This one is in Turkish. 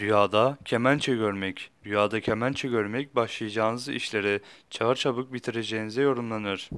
Rüyada kemençe görmek. Rüyada kemençe görmek başlayacağınız işleri çağır çabuk bitireceğinize yorumlanır.